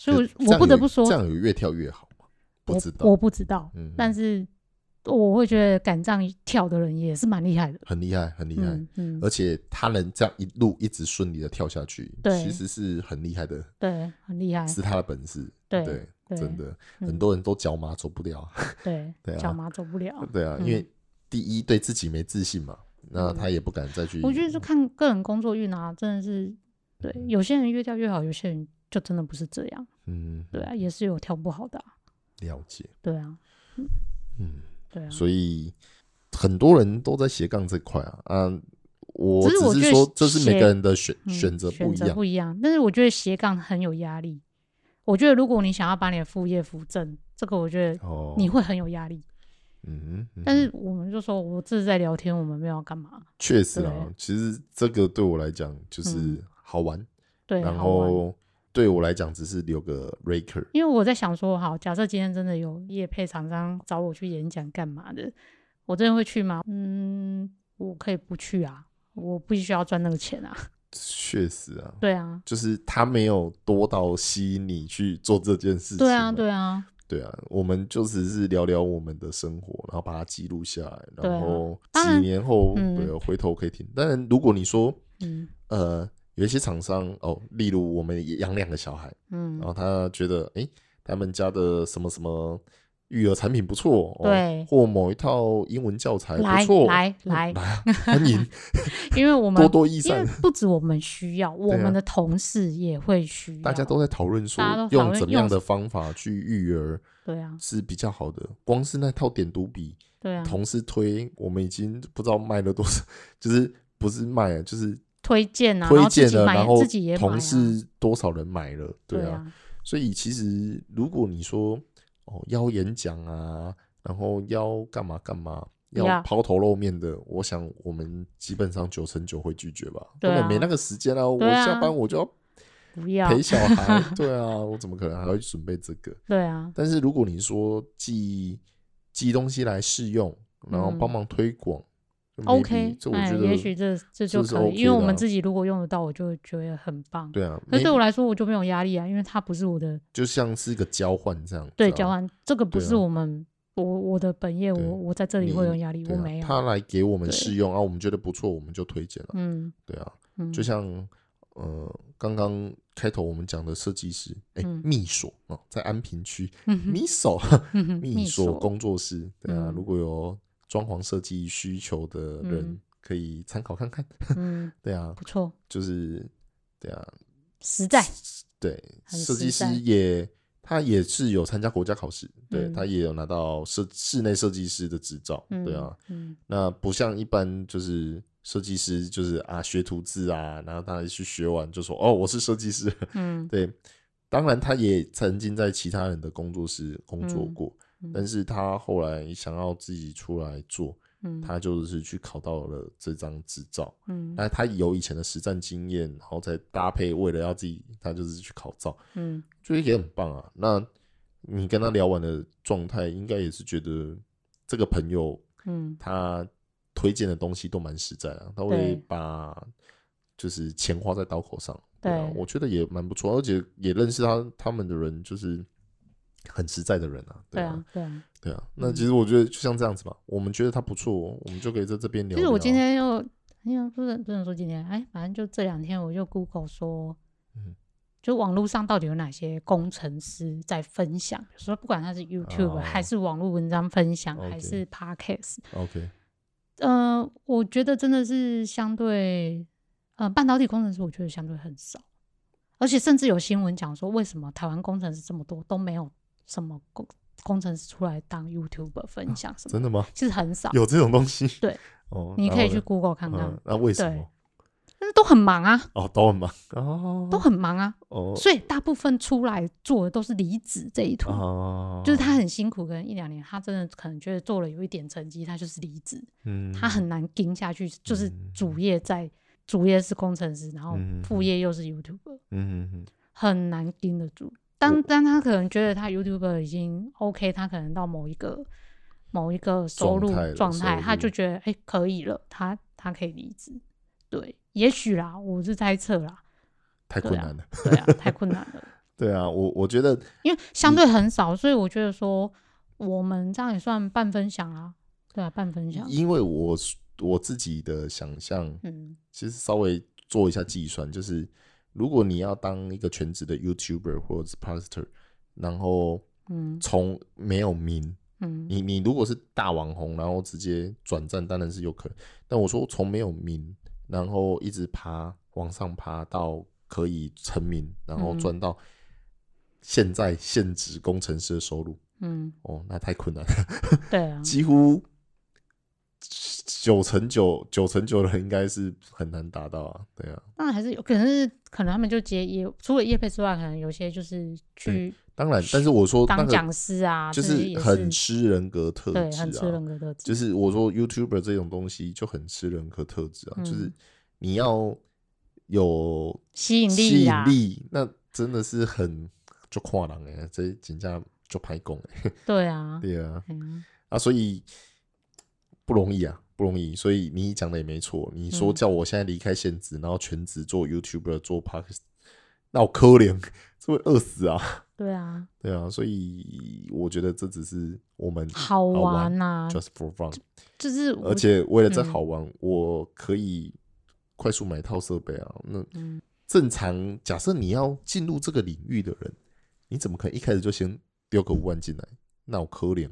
所以我，不得不说这，样有越跳越好吗？不知道，我不知道，嗯但是我会觉得敢这样跳的人也是蛮厉害的。很厉害，很厉害。嗯嗯，而且他能这样一路一直顺利的跳下去，对其实是很厉害的，对，很厉害。是他的本事。对对，真的，嗯很多人都脚麻走不了。对 [LAUGHS] 对啊，脚麻走不了。[LAUGHS] 对啊，嗯因为第一对自己没自信嘛，那他也不敢再去。我觉得就看个人工作运啊，真的是对，有些人越跳越好，有些人就真的不是这样。嗯，对啊，也是有跳不好的、啊。了解，对啊，嗯，对啊。所以很多人都在斜杠这块啊，啊，我只是说这是每斜个人的选嗯选择不一样，不一样。但是我觉得斜杠很有压力。我觉得如果你想要把你的副业扶正，这个我觉得哦，你会很有压力。嗯但是我们就说，我这是在聊天，我们没有要干嘛。确实啊，其实这个对我来讲就是嗯好玩，对，然。后对我来讲只是留个 raker，因为我在想说，好，假设今天真的有业配厂商找我去演讲干嘛的，我真的会去吗？嗯，我可以不去啊，我不需要赚那个钱啊。[LAUGHS] 确实啊，对啊，就是他没有多到吸引你去做这件事情。对啊，对啊，对啊，我们就只是聊聊我们的生活，然后把它记录下来，然后几年后，嗯对，回头可以听。当然，如果你说，嗯呃，有一些厂商哦，例如我们也养两个小孩，嗯然，后他觉得，诶，他们家的什么什么育儿产品不错，哦、对或某一套英文教材来不错，来来，来啊，欢迎 [LAUGHS] 因为我们多多益因为善。不止我们需要，[LAUGHS] 我们的同事也会需要。大家都在讨论说用怎么样的方法去育儿对啊，是比较好的。光是那套点读笔，对啊，同事推，我们已经不知道卖了多少，[LAUGHS] 就是不是卖啊，就是推荐啊，推荐了，然后自己也买同啊事多少人买了，对啊。啊，所以其实如果你说哦要演讲啊，然后要干嘛干嘛，要要抛头露面的，我想我们基本上九成九会拒绝吧，根本没那个时间啊。我下班我就要不要，陪小孩，[LAUGHS] 对啊，我怎么可能还会准备这个？对啊，但是如果你说寄寄东西来试用，然后嗯。帮忙推广 OK，哎，这我觉得也许这这就可以，OK 因为我们自己如果用得到，我就觉得很棒。对啊，可是对我来说，我就没有压力啊，因为它不是我的就像是一个交换这样对交换，这个不是我们我我的本业，我我在这里会有压力，啊我没有。他来给我们试用啊，我们觉得不错，我们就推荐了。嗯对啊，嗯，就像呃刚刚开头我们讲的设计师，哎、嗯密所哦，在安平区嗯哼密所嗯哼密密锁所工作室，对啊，嗯如果有装潢设计需求的人嗯，可以参考看看。嗯。[LAUGHS] 对啊，不错，就是对啊，实在。对，很设计师也他也是有参加国家考试，对、嗯。他也有拿到设室内设计师的执照，嗯对啊，嗯。那不像一般就是设计师就是啊学徒制啊，然后他去学完就说哦我是设计师，嗯。对，当然他也曾经在其他人的工作室工作嗯。过，嗯但是他后来想要自己出来做，嗯。他就是去考到了这张执照。嗯。那他有以前的实战经验，然后再搭配，为了要自己，他就是去考照，嗯。就也很棒啊。那你跟他聊完的状态，应该也是觉得这个朋友嗯。他推荐的东西都蛮实在啊，他会把就是钱花在刀口上，对啊，对。我觉得也蛮不错，而且也认识他他们的人，就是很实在的人啊，啊。对啊，对啊。对啊。那嗯其实我觉得就像这样子嘛，我们觉得他不错，我们就可以在这边聊聊。其实我今天又，哎呀，不能不能说今天，哎，反正就这两天，我就 Google 说，嗯。就网络上到底有哪些工程师在分享，比如说不管他是 YouTube、哦。还是网络文章分享还是 Podcast，OK，呃，我觉得真的是相对，呃，半导体工程师我觉得相对很少，而且甚至有新闻讲说，为什么台湾工程师这么多都没有什么工工程师出来当 YouTuber 分享什么，真的吗？其实很少，有这种东西？对，哦，你可以去 Google 看看。嗯，那为什对。么？但是都很忙啊，哦，都很忙。哦，都很忙啊，哦。所以大部分出来做的都是离职这一途，哦，就是他很辛苦，可能一两年，他真的可能觉得做了有一点成绩，他就是离职，嗯，他很难盯下去，就是嗯。主业在主业是工程师，然后嗯副业又是 YouTuber，嗯很难盯得住。当当他可能觉得他 YouTuber 已经 OK，他可能到某一个某一个收入状态他就觉得哎、可以了，他他可以离职。对，也许啦，我是猜测啦，太困难了。对啊，太困难了。[LAUGHS] 对啊，我我觉得因为相对很少，所以我觉得说我们这样也算半分享啊，对啊，半分享，因为我我自己的想象，嗯其实稍微做一下计算，就是如果你要当一个全职的 YouTuber 或者是 p a s t e r 然后嗯。从没有名，嗯。你你如果是大网红，然后直接转战，当然是有可能。但我说从没有名，然后一直爬往上爬到可以成名，然后嗯赚到现在现职工程师的收入，嗯，哦，那太困难了，对啊，[LAUGHS] 几乎九成九九成九的人应该是很难达到啊。对啊，当然还是有，可能是可能他们就接业，除了业配之外，可能有些就是去当然，但是我说那个当讲师啊，就是很吃人格特对，质很吃啊。人格特质，就是我说 YouTuber 这种东西就很吃人格特质啊，嗯就是你要有吸引力吸引力那真的是很就跨人哎，这人家就拍工哎，[LAUGHS] 对啊，对啊，嗯啊，所以不容易啊，不容易。所以你讲的也没错，你说嗯叫我现在离开现职，然后全职做 YouTuber 做 Parks，那我可怜，[LAUGHS] 这会饿死啊。对啊，对啊，所以我觉得这只是我们好玩呐，just for fun，就是而且为了这嗯好玩，我可以快速买一套设备啊。那嗯正常假设你要进入这个领域的人，你怎么可能一开始就先丢个五万进来？那我可怜。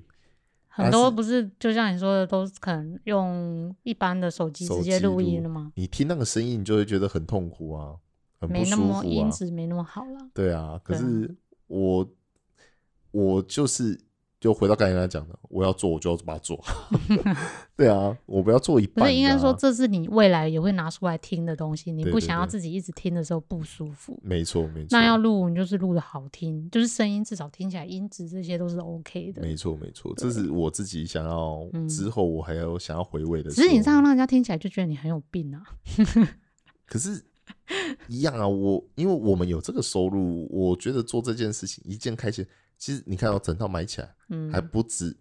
很多不是就像你说的，都是可能用一般的手机直接录音了吗？你听那个声音，你就会觉得很痛苦啊，很不没那么音啊。质没那么好了。对啊，可是我我就是就回到刚才讲的，我要做我就要把它做。[LAUGHS] 对啊，我不要做一半、啊。可是应该说，这是你未来也会拿出来听的东西，你不想要自己一直听的时候不舒服。没错没错，那要录，你就是录的好听，就是声音至少听起来音质这些都是 OK 的。没错没错，这是我自己想要嗯之后我还要想要回味的时只候。是你这样让人家听起来就觉得你很有病啊。可是，一样啊，我因为我们有这个收入，我觉得做这件事情一件开心。其实你看到整套买起来，嗯，还不止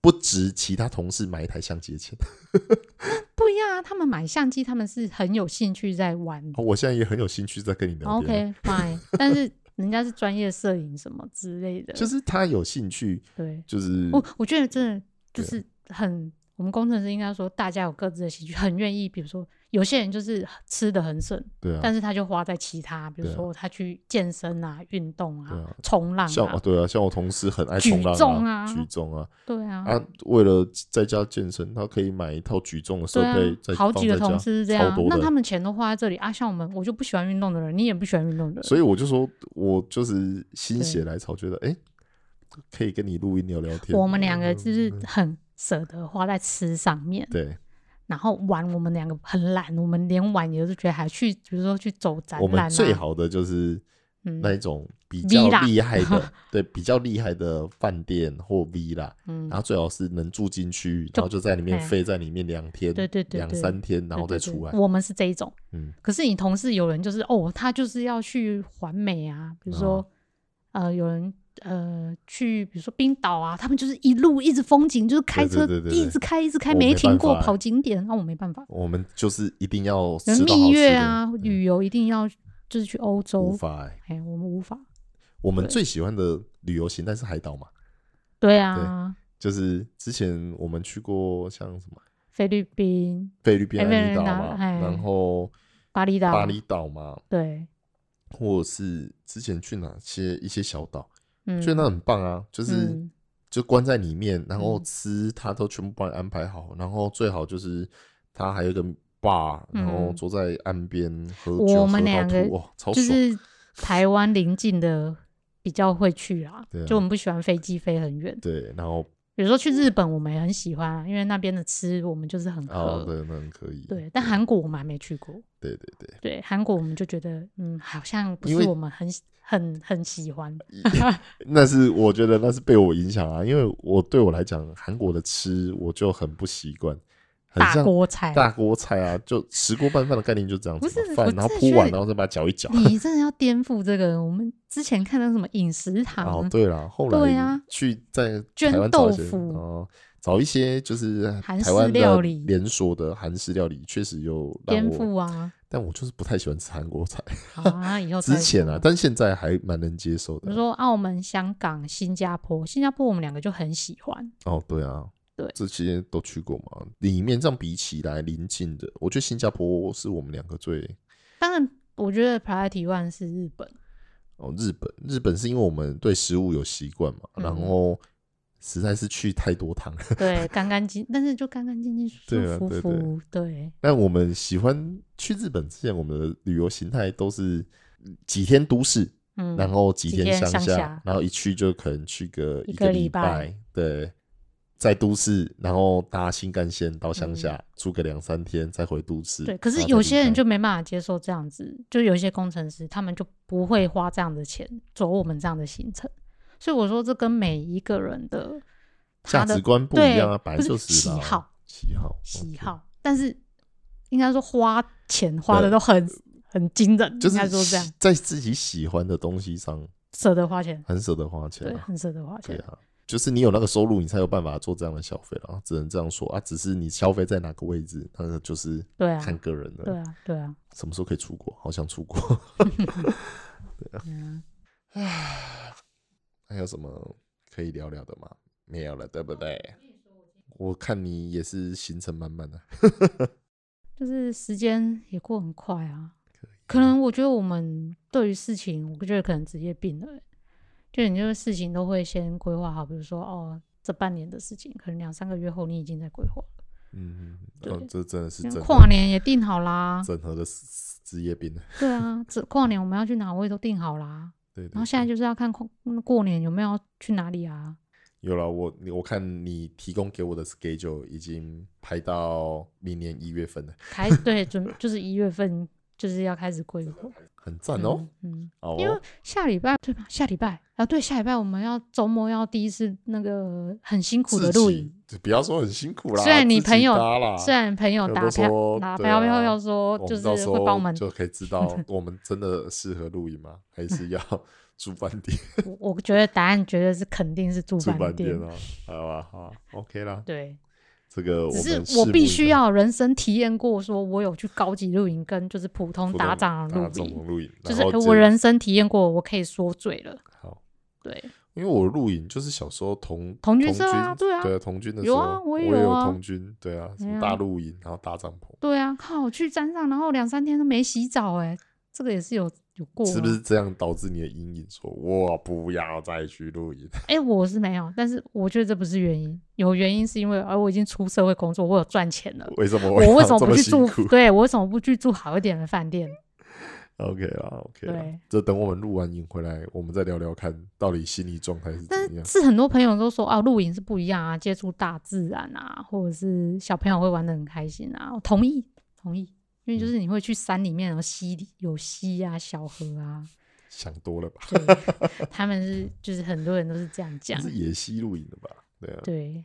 不值其他同事买一台相机的钱。不 [LAUGHS] 不一样啊，他们买相机，他们是很有兴趣在玩。哦我现在也很有兴趣在跟你聊天。OK fine，[LAUGHS] 但是人家是专业摄影什么之类的，就是他有兴趣，对就是我我觉得真的就是很，我们工程师应该说大家有各自的兴趣，很愿意，比如说有些人就是吃的很省，对啊，但是他就花在其他，比如说他去健身啊、运动啊啊、冲浪像啊，对啊，像我同事很爱举冲浪重啊举重啊，对啊，啊，为了在家健身，他可以买一套举重的设对备，再啊，好几个同事是这样，那他们钱都花在这里啊。像我们，我就不喜欢运动的人，你也不喜欢运动的人，所以我就说，我就是心血来潮，觉得哎、诶可以跟你录音聊聊天。我们两个就是嗯很舍得花在吃上面，对，然后玩我们两个很懒，我们连玩也是觉得还去，比如说去走展我览、啊，们最好的就是嗯那一种比较厉害的，对，比较厉害的饭店或 V 啦，嗯然后最好是能住进去，然后就在里面哎飞在里面两天，对对对两三天，然后再对对出来。对我们是这一种，嗯，可是你同事有人就是哦，他就是要去环美啊，比如说、哦呃，有人呃去，比如说冰岛啊，他们就是一路一直风景，就是开车一直开一直开，没没停过跑景点，那我没办法。我们就是一定要蜜月啊，嗯旅游一定要就是去欧洲无洲，法欸。哎，我们无法。我们最喜欢的旅游形态是海岛嘛，对啊，就是之前我们去过像什么菲律宾、菲律宾哎爱尼岛嘛，然后巴厘岛，巴厘岛嘛，对，或者是之前去哪些一些小岛，嗯，觉得那很棒啊，就是嗯就关在里面，然后嗯吃他都全部帮你安排好，然后最好就是他还有一个 bar，然后嗯坐在岸边喝酒，我们两个哇，超爽。就是台湾邻近的比较会去啦，啊就我们不喜欢飞机飞很远。对，然后比如说去日本，我们也很喜欢啊，因为那边的吃我们就是很合。哦，对，那很可以。对，但韩国我们还没去过。对对对，对，韩国我们就觉得，嗯，好像不是我们很很 [LAUGHS] 很喜欢。[LAUGHS] 那是我觉得那是被我影响啊，因为我对我来讲，韩国的吃我就很不习惯，很大锅菜，大锅菜啊，就石锅拌饭的概念就这样子，不是饭然后铺完，然后再把它搅一搅。你真的要颠覆这个。我们之前看到什么饮食堂，哦，对了，后来对啊去在绢台湾找一些豆腐哦，找一些就是韩式台湾料理连锁的韩式料理，确实有颠，覆啊但我就是不太喜欢吃韩国菜。啊！以后 [LAUGHS] 再之前啊说，但现在还蛮能接受的。比如说澳门、香港、新加坡，新加坡我们两个就很喜欢。哦，对啊，对这些都去过嘛。里面这样比起来，邻近的，我觉得新加坡是我们两个最当然，我觉得 priority one 是日本，哦，日本，日本是因为我们对食物有习惯嘛，嗯然后实在是去太多趟了。对，干干净，但是就干干净净、舒舒服服，对但我们喜欢去日本之前，我们的旅游形态都是几天都市，嗯，然后几几天乡乡下然后一去就可能去个一个礼拜对，在都市，然后搭新干线到乡嗯下，住个两三天，再回都市。对。可是有些人就没办法接受这样子，就有一些工程师他们就不会花这样的钱走我们这样的行程，所以我说这跟每一个人的价值观不一样啊，本来不是就是喜好，喜好，喜好，但是应该说花钱花的都很很惊人，就是应该说这样在自己喜欢的东西上舍得花钱，很舍得花钱对，啊。很舍得花钱。对啊，就是你有那个收入，你才有办法做这样的消费了，只能这样说啊。只是你消费在哪个位置，那个就是对啊看个人的。对啊，对啊，什么时候可以出国？好想出国。[LAUGHS] 嗯，还有什么可以聊聊的吗？没有了，对不对？我看你也是行程满满的。[LAUGHS] 就是时间也过很快啊。可能我觉得我们对于事情，我觉得可能职业病了欸，就你就是事情都会先规划好，比如说哦，这半年的事情，可能两三个月后你已经在规划了。嗯，对哦，这真的是像整跨年也定好啦，整合的职业病。对啊，这跨年我们要去哪，我也都定好啦。[LAUGHS] 对对然后现在就是要看过过年有没有要去哪里啊？有了，我我看你提供给我的 schedule 已经排到明年一月份了，开对准就是一月份就是要开始规划。很赞哦。嗯，因为下礼拜对吧？下礼拜啊，对，下礼拜我们要周末要第一次那个很辛苦的露营。，不要说很辛苦啦。虽然你朋友虽然朋友打票打票票啊要说就是会帮我们，就可以知道 [LAUGHS] 我们真的适合露营吗？还是要住饭店？我我觉得答案绝对是肯定是住住饭店。饭店啊，好吧，好啊，OK 啦。对，这个只是我必须要人生体验过，说我有去高级露营跟就是普通打仗的打露营，就是我人生体验过，我可以说嘴了。好，对，因为我露营就是小时候同同军啊对啊对童军的时候，有啊我我也有啊童军，对啊，大露营，然后搭帐篷，对啊，靠，去山上，然后两三天都没洗澡、哎，这个也是有有是不是？这样导致你的阴影？说我不要再去露营，哎、我是没有，但是我觉得这不是原因，有原因是因为，而、我已经出社会工作，我有赚钱了。为什么我为什么不去？住？对我为什么不去住好一点的饭店？OK 啦，OK 啦对，这等我们录完影回来，我们再聊聊看，到底心理状态是怎么样。是很多朋友都说啊，露营是不一样啊，接触大自然啊，或者是小朋友会玩的很开心啊。我同意，同意，因为就是你会去山里面，有溪有溪啊、小河啊，想多了吧？对，[LAUGHS] 他们是就是很多人都是这样讲，是野溪露营的吧？对啊对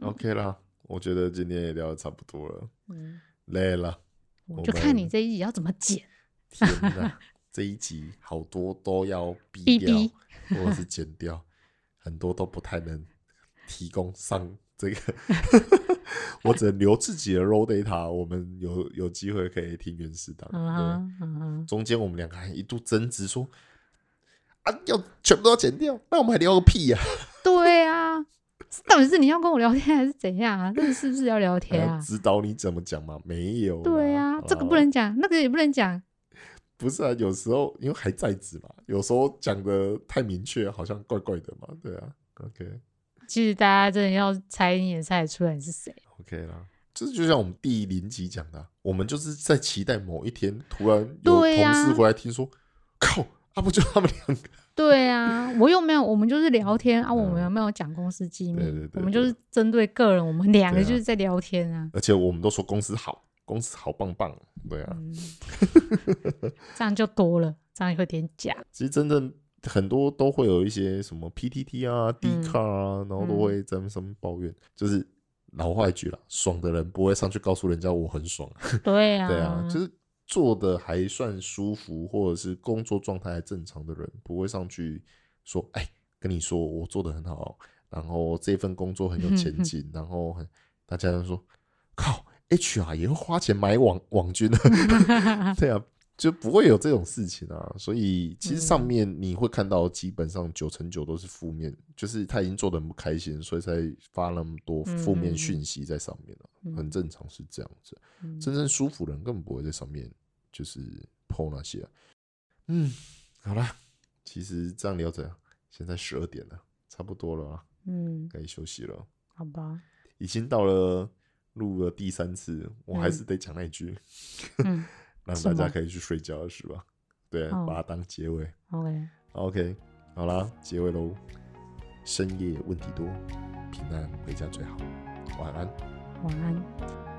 ，，OK 啦，我觉得今天也聊的差不多了，嗯，累了。我就看你这一集要怎么剪。天哪，这一集好多都要逼逼掉，逼或者是剪掉，很多都不太能提供上这个，我只能留自己的 raw data，我们有有机会可以听原始档。对，，中间我们两个还一度争执说，啊，要全部都要剪掉，那我们还聊个屁呀、[LAUGHS] 对啊，到底是你要跟我聊天还是怎样啊？这个是不是要聊天啊？指导你怎么讲嘛？没有，对啊，这个不啊能讲，那个也不能讲。[LAUGHS] 不是啊，有时候因为还在职嘛，有时候讲的太明确，好像怪怪的嘛。对啊，OK 其实大家真的要猜，你也猜得出来你是谁。OK 啦，这就像我们第零集讲的啊、我们就是在期待某一天突然有同事回来听说，靠，啊不就他们两个？[LAUGHS] 对啊，我又没有，我们就是聊天啊，我们有没有讲公司机密？对对对我们就是针对个人，我们两个就是在聊天啊。而且我们都说公司好，公司好棒棒，对啊。嗯，[LAUGHS] 这样就多了，这样有点假。其实真正很多都会有一些什么 PTT 啊、D 嗯卡啊，然后都会在那上面抱怨，就是老话一句啦，爽的人不会上去告诉人家我很爽，[LAUGHS] 对啊，对啊，就是做的还算舒服，或者是工作状态还正常的人，不会上去说，哎，跟你说我做的很好，然后这份工作很有前 [LAUGHS] 景，然后很大家都说，靠，HR 也会花钱买网网军的，[LAUGHS] 对啊，就不会有这种事情啊。所以其实上面你会看到，基本上九成九都是负面，就是他已经做的很不开心，所以才发那么多负面讯息在上面了、嗯很正常是这样子。嗯真正舒服的人根本不会在上面就是 PO 那些、啊。嗯，好啦，其实这样聊着，现在十二点了，差不多了啊，嗯，该休息了。好吧，已经到了录了第三次，我还是得讲那一句，嗯让大家可以去睡觉，是吧？对，哦把它当结尾。，OK，OK，好啦，结尾喽。深夜问题多，平安回家最好。晚安。晚安。